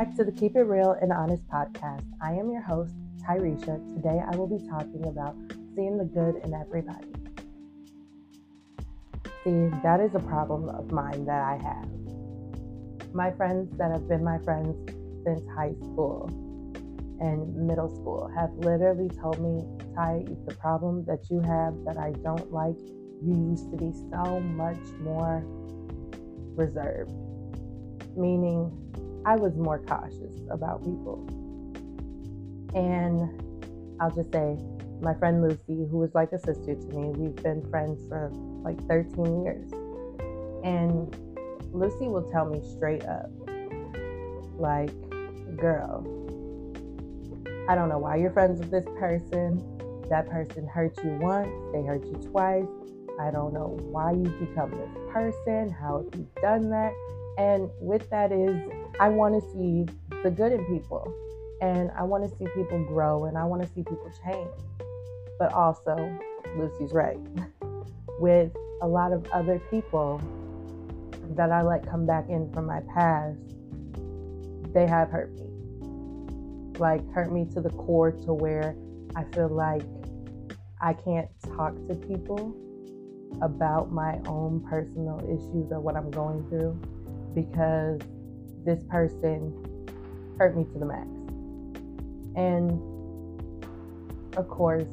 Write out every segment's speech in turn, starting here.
back to the Keep It Real and Honest podcast. I am your host, Tyresha. Today I will be talking about seeing the good in everybody. See, that is a problem of mine that I have. My friends that have been my friends since high school and middle school have literally told me, Ty, the problem that you have that I don't like, you used to be so much more reserved. Meaning, I was more cautious about people. And I'll just say, my friend Lucy, who was like a sister to me, we've been friends for like 13 years. And Lucy will tell me straight up, like, girl, I don't know why you're friends with this person. That person hurt you once, they hurt you twice. I don't know why you've become this person. How have you done that? And with that is, I want to see the good in people. And I want to see people grow and I want to see people change. But also, Lucy's right. with a lot of other people that I let come back in from my past, they have hurt me. Like, hurt me to the core to where I feel like I can't talk to people about my own personal issues or what I'm going through because this person hurt me to the max. And of course,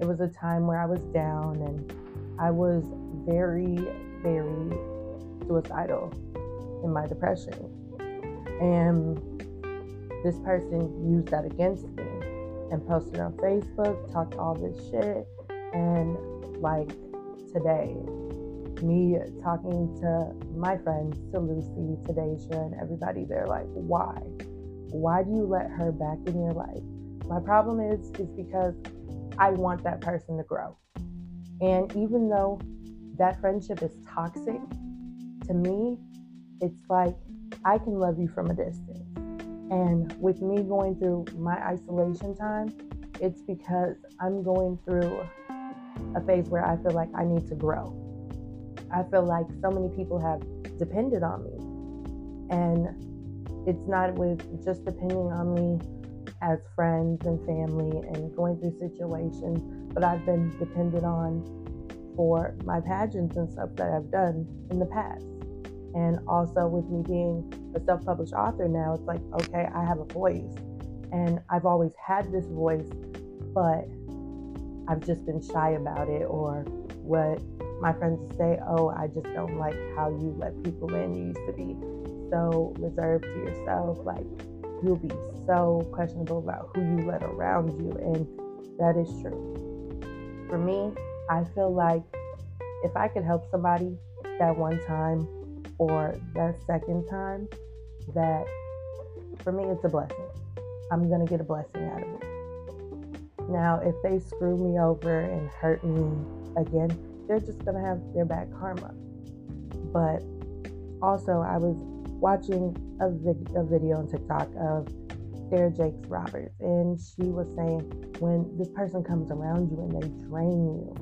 it was a time where I was down and I was very, very suicidal in my depression. And this person used that against me and posted on Facebook, talked all this shit, and like today. Me talking to my friends, to Lucy, to Daisha, and everybody, they're like, why? Why do you let her back in your life? My problem is, is because I want that person to grow. And even though that friendship is toxic, to me, it's like I can love you from a distance. And with me going through my isolation time, it's because I'm going through a phase where I feel like I need to grow. I feel like so many people have depended on me. And it's not with just depending on me as friends and family and going through situations, but I've been depended on for my pageants and stuff that I've done in the past. And also with me being a self published author now, it's like, okay, I have a voice. And I've always had this voice, but I've just been shy about it, or what my friends say, oh, I just don't like how you let people in. You used to be so reserved to yourself. Like, you'll be so questionable about who you let around you. And that is true. For me, I feel like if I could help somebody that one time or that second time, that for me, it's a blessing. I'm going to get a blessing out of it. Now, if they screw me over and hurt me again, they're just going to have their bad karma. But also, I was watching a, a video on TikTok of Sarah Jakes Roberts, and she was saying when this person comes around you and they drain you,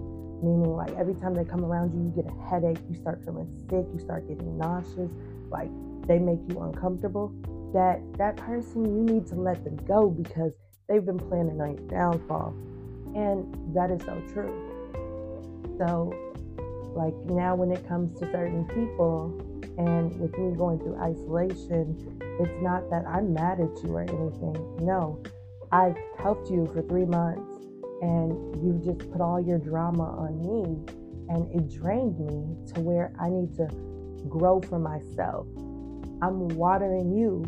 meaning like every time they come around you, you get a headache, you start feeling sick, you start getting nauseous, like they make you uncomfortable. That that person you need to let them go because they've been planning on your downfall. And that is so true. So, like now, when it comes to certain people, and with me going through isolation, it's not that I'm mad at you or anything. No, I've helped you for three months and you just put all your drama on me and it drained me to where I need to grow for myself. I'm watering you,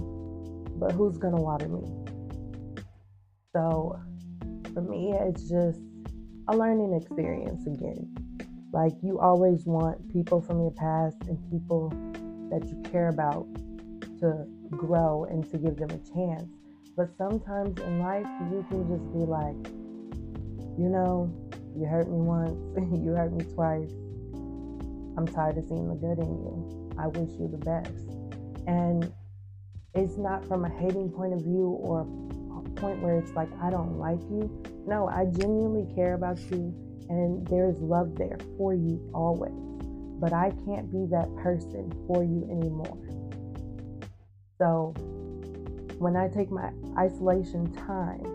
but who's to water me? So for me, it's just a learning experience again. Like you always want people from your past and people that you care about to grow and to give them a chance. But sometimes in life, you can just be like, you know, you hurt me once, you hurt me twice. I'm tired of seeing the good in you. I wish you the best. And it's not from a hating point of view or a point where it's like, I don't like you. No, I genuinely care about you and there is love there for you always. But I can't be that person for you anymore. So when I take my isolation time,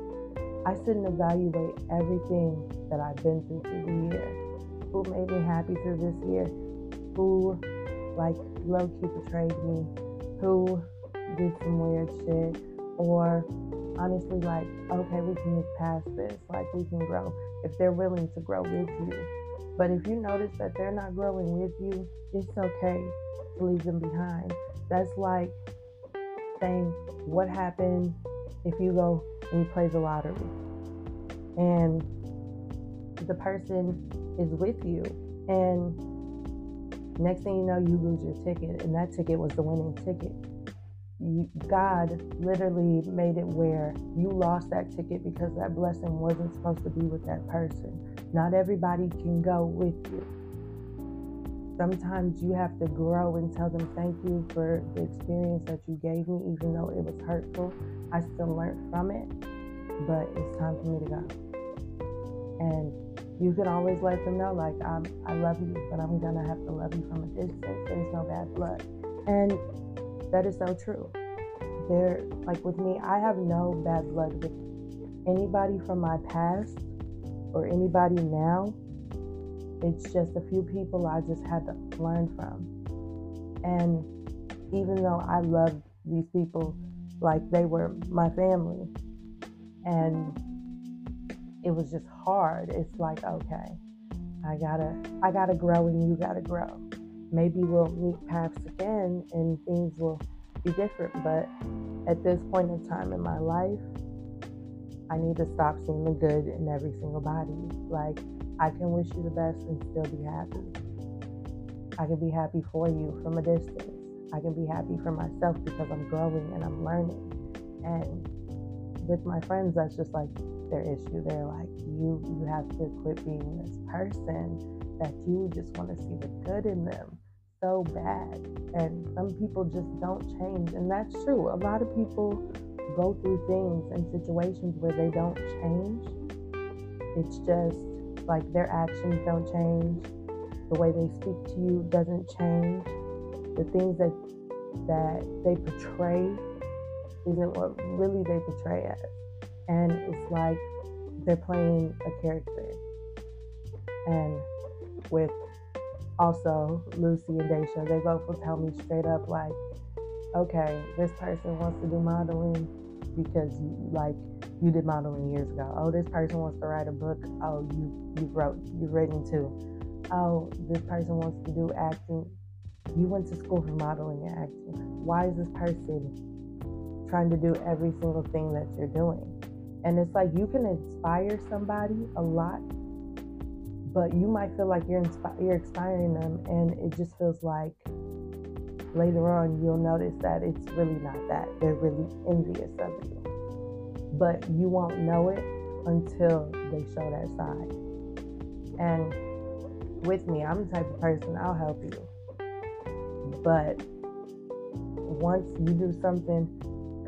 I sit and evaluate everything that I've been through through the year. Who made me happy through this year? Who, like, low key betrayed me? Who did some weird shit? Or honestly, like, okay, we can move past this. Like, we can grow if they're willing to grow with you. But if you notice that they're not growing with you, it's okay to leave them behind. That's like saying, what happened if you go and you play the lottery and the person is with you and next thing you know you lose your ticket and that ticket was the winning ticket God literally made it where you lost that ticket because that blessing wasn't supposed to be with that person. Not everybody can go with you. Sometimes you have to grow and tell them thank you for the experience that you gave me, even though it was hurtful. I still learned from it, but it's time for me to go. And you can always let them know, like, I'm, I love you, but I'm gonna have to love you from a distance. There's no bad blood. And that is so true. There, like with me, I have no bad blood with anybody from my past or anybody now. It's just a few people I just had to learn from. And even though I love these people like they were my family, and it was just hard. It's like, okay, I gotta, I gotta grow, and you gotta grow maybe we'll meet paths again and things will be different. But at this point in time in my life, I need to stop seeing the good in every single body. Like, I can wish you the best and still be happy. I can be happy for you from a distance. I can be happy for myself because I'm growing and I'm learning. And with my friends, that's just like their issue. They're like, you you have to quit being this person that you just want to see the good in them so bad. And some people just don't change. And that's true. A lot of people go through things and situations where they don't change. It's just like their actions don't change. The way they speak to you doesn't change. The things that that they portray isn't what really they portray as. And it's like they're playing a character. And with also Lucy and Daisha, they both will tell me straight up like, okay, this person wants to do modeling because like you did modeling years ago. Oh, this person wants to write a book. Oh, you you wrote you've written too. Oh, this person wants to do acting. You went to school for modeling and acting. Why is this person trying to do every single thing that you're doing? And it's like you can inspire somebody a lot but you might feel like you're inspi- you're inspiring them, and it just feels like later on you'll notice that it's really not that. They're really envious of you, but you won't know it until they show that side. And with me, I'm the type of person I'll help you, but once you do something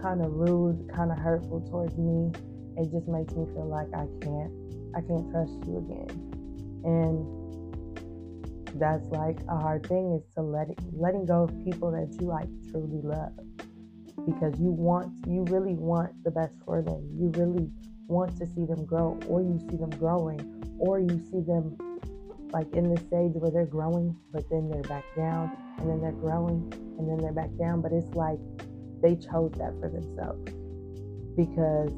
kind of rude, kind of hurtful towards me, it just makes me feel like I can't, I can't trust you again. And that's like a hard thing is to let it, letting go of people that you like truly love. Because you want you really want the best for them. You really want to see them grow or you see them growing or you see them like in the stage where they're growing but then they're back down and then they're growing and then they're back down. But it's like they chose that for themselves. Because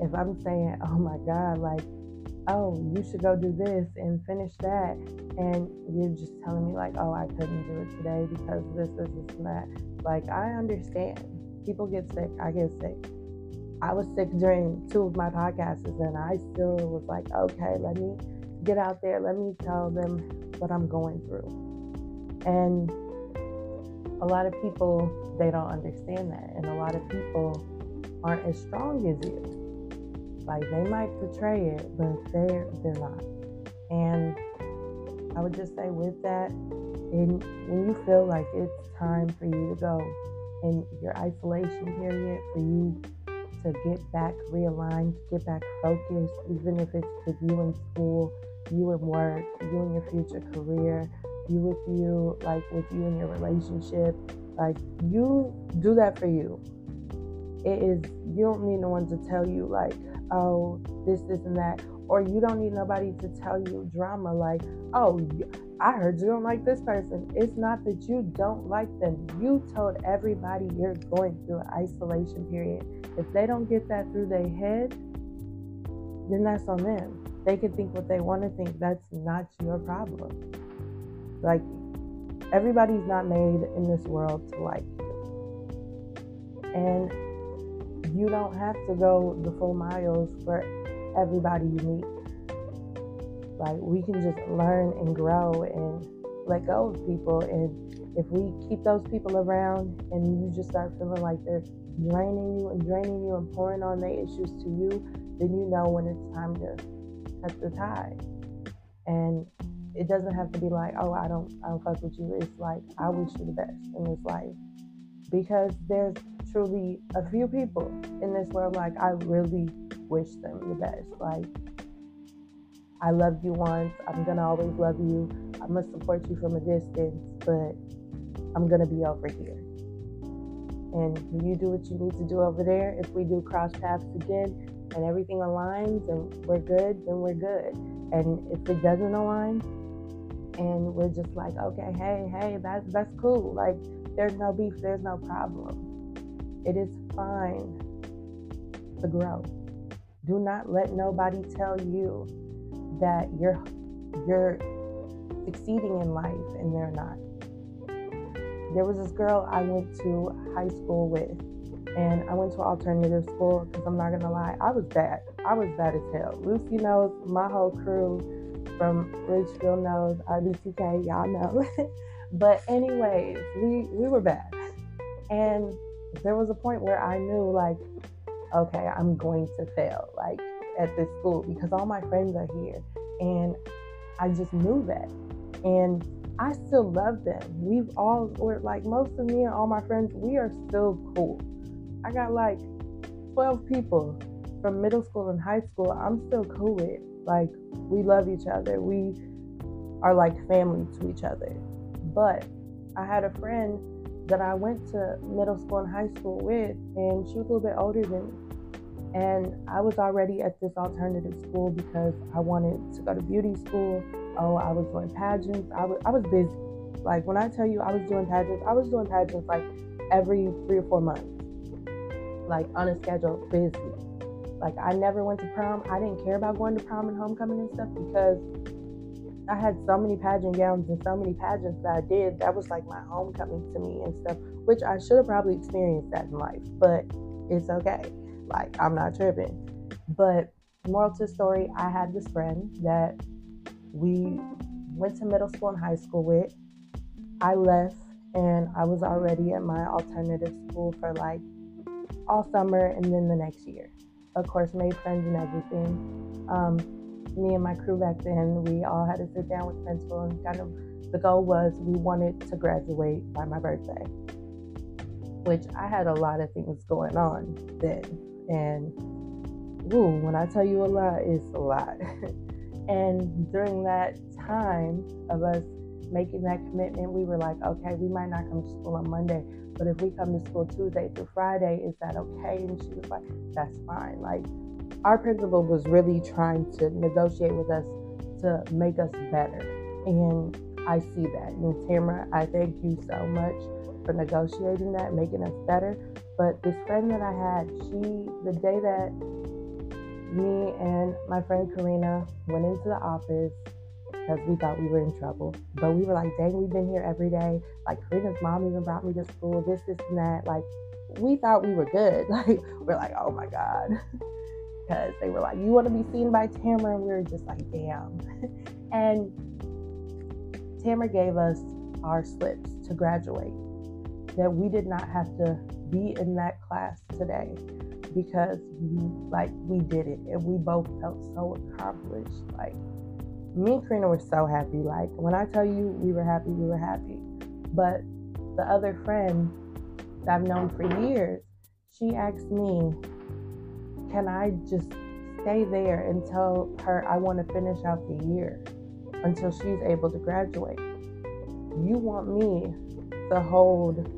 if i'm saying oh my god like oh, you should go do this and finish that. And you're just telling me, like, oh, I couldn't do it today because this, this, this, and that. Like, I understand. People get sick. I get sick. I was sick during two of my podcasts, and I still was like, okay, let me get out there. Let me tell them what I'm going through. And a lot of people, they don't understand that. And a lot of people aren't as strong as you. Like they might portray it, but they're they're not. And I would just say with that, in when you feel like it's time for you to go in your isolation period, for you to get back realigned, get back focused, even if it's with you in school, you in work, you in your future career, you with you, like with you in your relationship, like you do that for you it is you don't need no one to tell you like, oh, this, this, and that, or you don't need nobody to tell you drama like, oh, I heard you don't like this person. It's not that you don't like them. You told everybody you're going through an isolation period. If they don't get that through their head, then that's on them. They can think what they want to think. That's not your problem. Like, everybody's not made in this world to like you. And you don't have to go the full miles for everybody you meet. Like we can just learn and grow and let go of people. And if we keep those people around and you just start feeling like they're draining you and draining you and pouring on their issues to you, then you know when it's time to cut the tie. And it doesn't have to be like, oh, I don't, I don't fuck with you. It's like I wish you the best in this life because there's truly a few people in this world like I really wish them the best. Like, I loved you once. I'm to always love you. I must support you from a distance, but I'm to be over here. And you do what you need to do over there. If we do cross paths again and everything aligns and we're good, then we're good. And if it doesn't align, and we're just like, okay, hey, hey, that's that's cool. Like, there's no beef, there's no problem. It is fine to grow. Do not let nobody tell you that you're you're succeeding in life and they're not. There was this girl I went to high school with, and I went to alternative school because I'm not gonna lie, I was bad. I was bad as hell. Lucy knows, my whole crew from Ridgefield knows, RBTK, y'all know. but anyways, we we were bad, and there was a point where I knew like okay, I'm going to fail like at this school because all my friends are here. And I just knew that. And I still love them. We've all, or like most of me and all my friends, we are still cool. I got like 12 people from middle school and high school I'm still cool with. Like, we love each other. We are like family to each other. But I had a friend that I went to middle school and high school with, and she was a little bit older than me. And I was already at this alternative school because I wanted to go to beauty school. Oh, I was doing pageants. I was, I was busy. Like when I tell you I was doing pageants, I was doing pageants like every three or four months, like on a schedule, busy. Like I never went to prom. I didn't care about going to prom and homecoming and stuff because I had so many pageant gowns and so many pageants that I did. That was like my homecoming to me and stuff, which I should have probably experienced that in life, but it's okay. Like, I'm not tripping. But moral to the story, I had this friend that we went to middle school and high school with. I left and I was already at my alternative school for like all summer and then the next year. Of course, made friends and everything. Um, me and my crew back then, we all had to sit down with principal and kind of the goal was we wanted to graduate by my birthday, which I had a lot of things going on then. And ooh, when I tell you a lot, it's a lot. and during that time of us making that commitment, we were like, okay, we might not come to school on Monday, but if we come to school Tuesday through Friday, is that okay? And she was like, that's fine. Like, our principal was really trying to negotiate with us to make us better. And I see that. And Tamara, I thank you so much for negotiating that, making us better. But this friend that I had, she, the day that me and my friend Karina went into the office because we thought we were in trouble. But we were like, dang, we've been here every day. Like, Karina's mom even brought me to school, this, this, and that. Like, we thought we were good. Like, we're like, oh my God. Because they were like, you want to be seen by Tamara? And we were just like, damn. and Tamara gave us our slips to graduate that we did not have to be in that class today because we like we did it and we both felt so accomplished like me and Karina were so happy like when I tell you we were happy we were happy but the other friend that I've known for years she asked me can I just stay there and tell her I want to finish out the year until she's able to graduate you want me to hold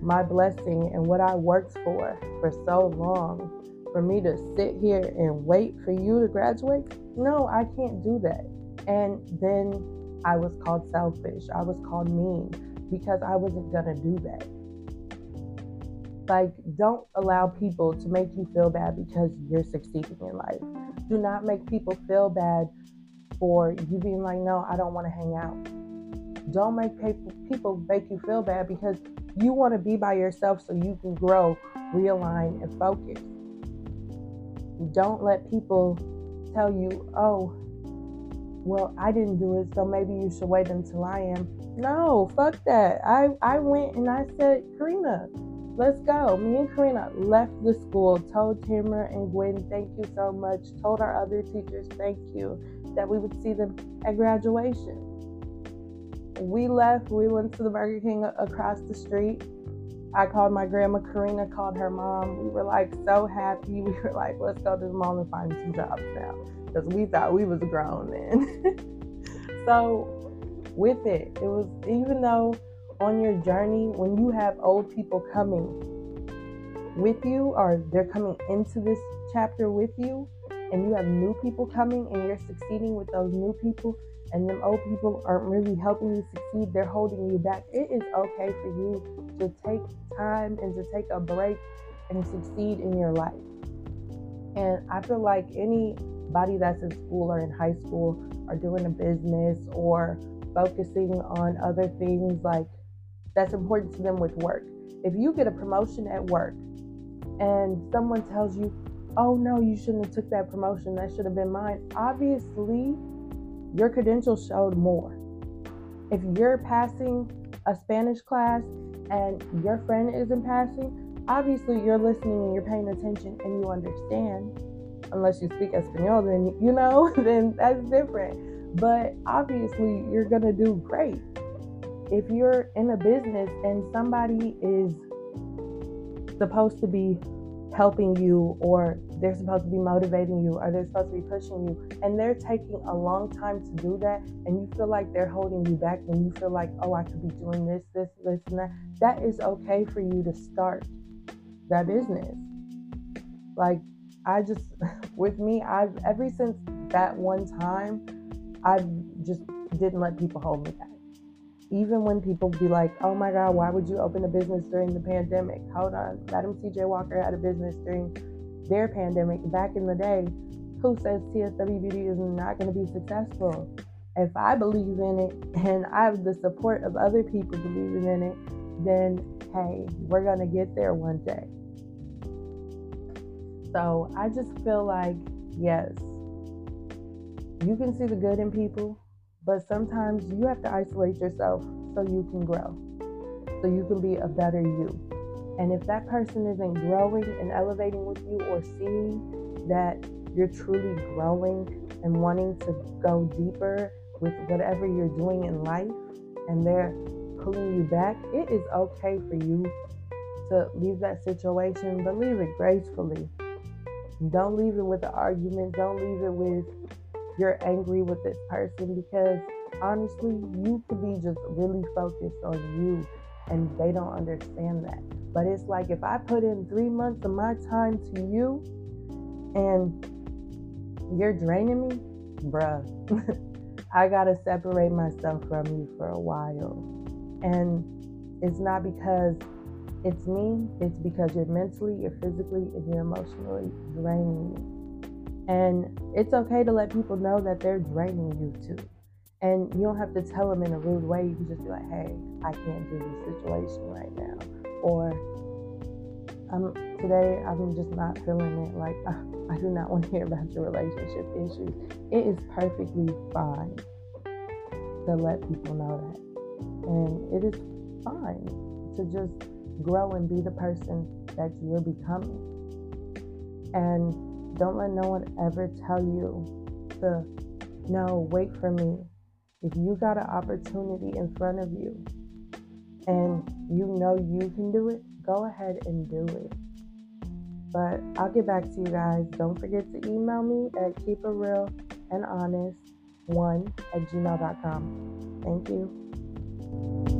my blessing and what I worked for for so long for me to sit here and wait for you to graduate? No, I can't do that. And then I was called selfish. I was called mean because I wasn't going to do that. Like, don't allow people to make you feel bad because you're succeeding in life. Do not make people feel bad for you being like, no, I don't want to hang out. Don't make people make you feel bad because you want to be by yourself so you can grow, realign, and focus. Don't let people tell you, oh, well, I didn't do it, so maybe you should wait until I am. No, fuck that. I, I went and I said, Karina, let's go. Me and Karina left the school, told Tamara and Gwen, thank you so much, told our other teachers, thank you, that we would see them at graduation. We left, we went to the Burger King across the street. I called my grandma, Karina called her mom. We were like so happy. We were like, let's go to the mall and find some jobs now. Because we thought we was grown then. so with it, it was even though on your journey, when you have old people coming with you or they're coming into this chapter with you, and you have new people coming and you're succeeding with those new people, and them old people aren't really helping you succeed, they're holding you back. It is okay for you to take time and to take a break and succeed in your life. And I feel like anybody that's in school or in high school or doing a business or focusing on other things like that's important to them with work. If you get a promotion at work and someone tells you, "Oh no, you shouldn't have took that promotion. That should have been mine." Obviously, your credentials showed more. If you're passing a Spanish class and your friend isn't passing, obviously you're listening and you're paying attention and you understand. Unless you speak Espanol, then you know, then that's different. But obviously, you're gonna do great. If you're in a business and somebody is supposed to be helping you or they're supposed to be motivating you or they're supposed to be pushing you and they're taking a long time to do that and you feel like they're holding you back and you feel like oh i could be doing this this this and that that is okay for you to start that business. Like i just with me i've ever since that one time i've just didn't let people hold me back even when people be like, oh my God, why would you open a business during the pandemic? Hold on. Madam CJ Walker had a business during their pandemic back in the day. Who says TSW Beauty is not going to be successful? If I believe in it and I have the support of other people believing in it, then hey, we're going to get there one day. So I just feel like, yes, you can see the good in people, but sometimes you have to isolate yourself so you can grow, so you can be a better you. And if that person isn't growing and elevating with you or seeing that you're truly growing and wanting to go deeper with whatever you're doing in life and they're pulling you back, it is okay for you to leave that situation, but leave it gracefully. Don't leave it with an argument. Don't leave it with you're angry with this person because honestly, you could be just really focused on you and they don't understand that. But it's like if I put in three months of my time to you and you're draining me, bruh, I gotta separate myself from you for a while. And it's not because it's me, it's because you're mentally, you're physically, and you're emotionally draining me. And it's okay to let people know that they're draining you too. And you don't have to tell them in a rude way. You can just be like, hey, I can't do this situation right now. Or um, today I'm just not feeling it. Like, uh, I do not want to hear about your relationship issues. It is perfectly fine to let people know that. And it is fine to just grow and be the person that you're becoming. And don't let no one ever tell you to, no, wait for me. If you got an opportunity in front of you and you know you can do it, go ahead and do it. But I'll get back to you guys. Don't forget to email me at keepitreal and honest one at gmail.com. Thank you.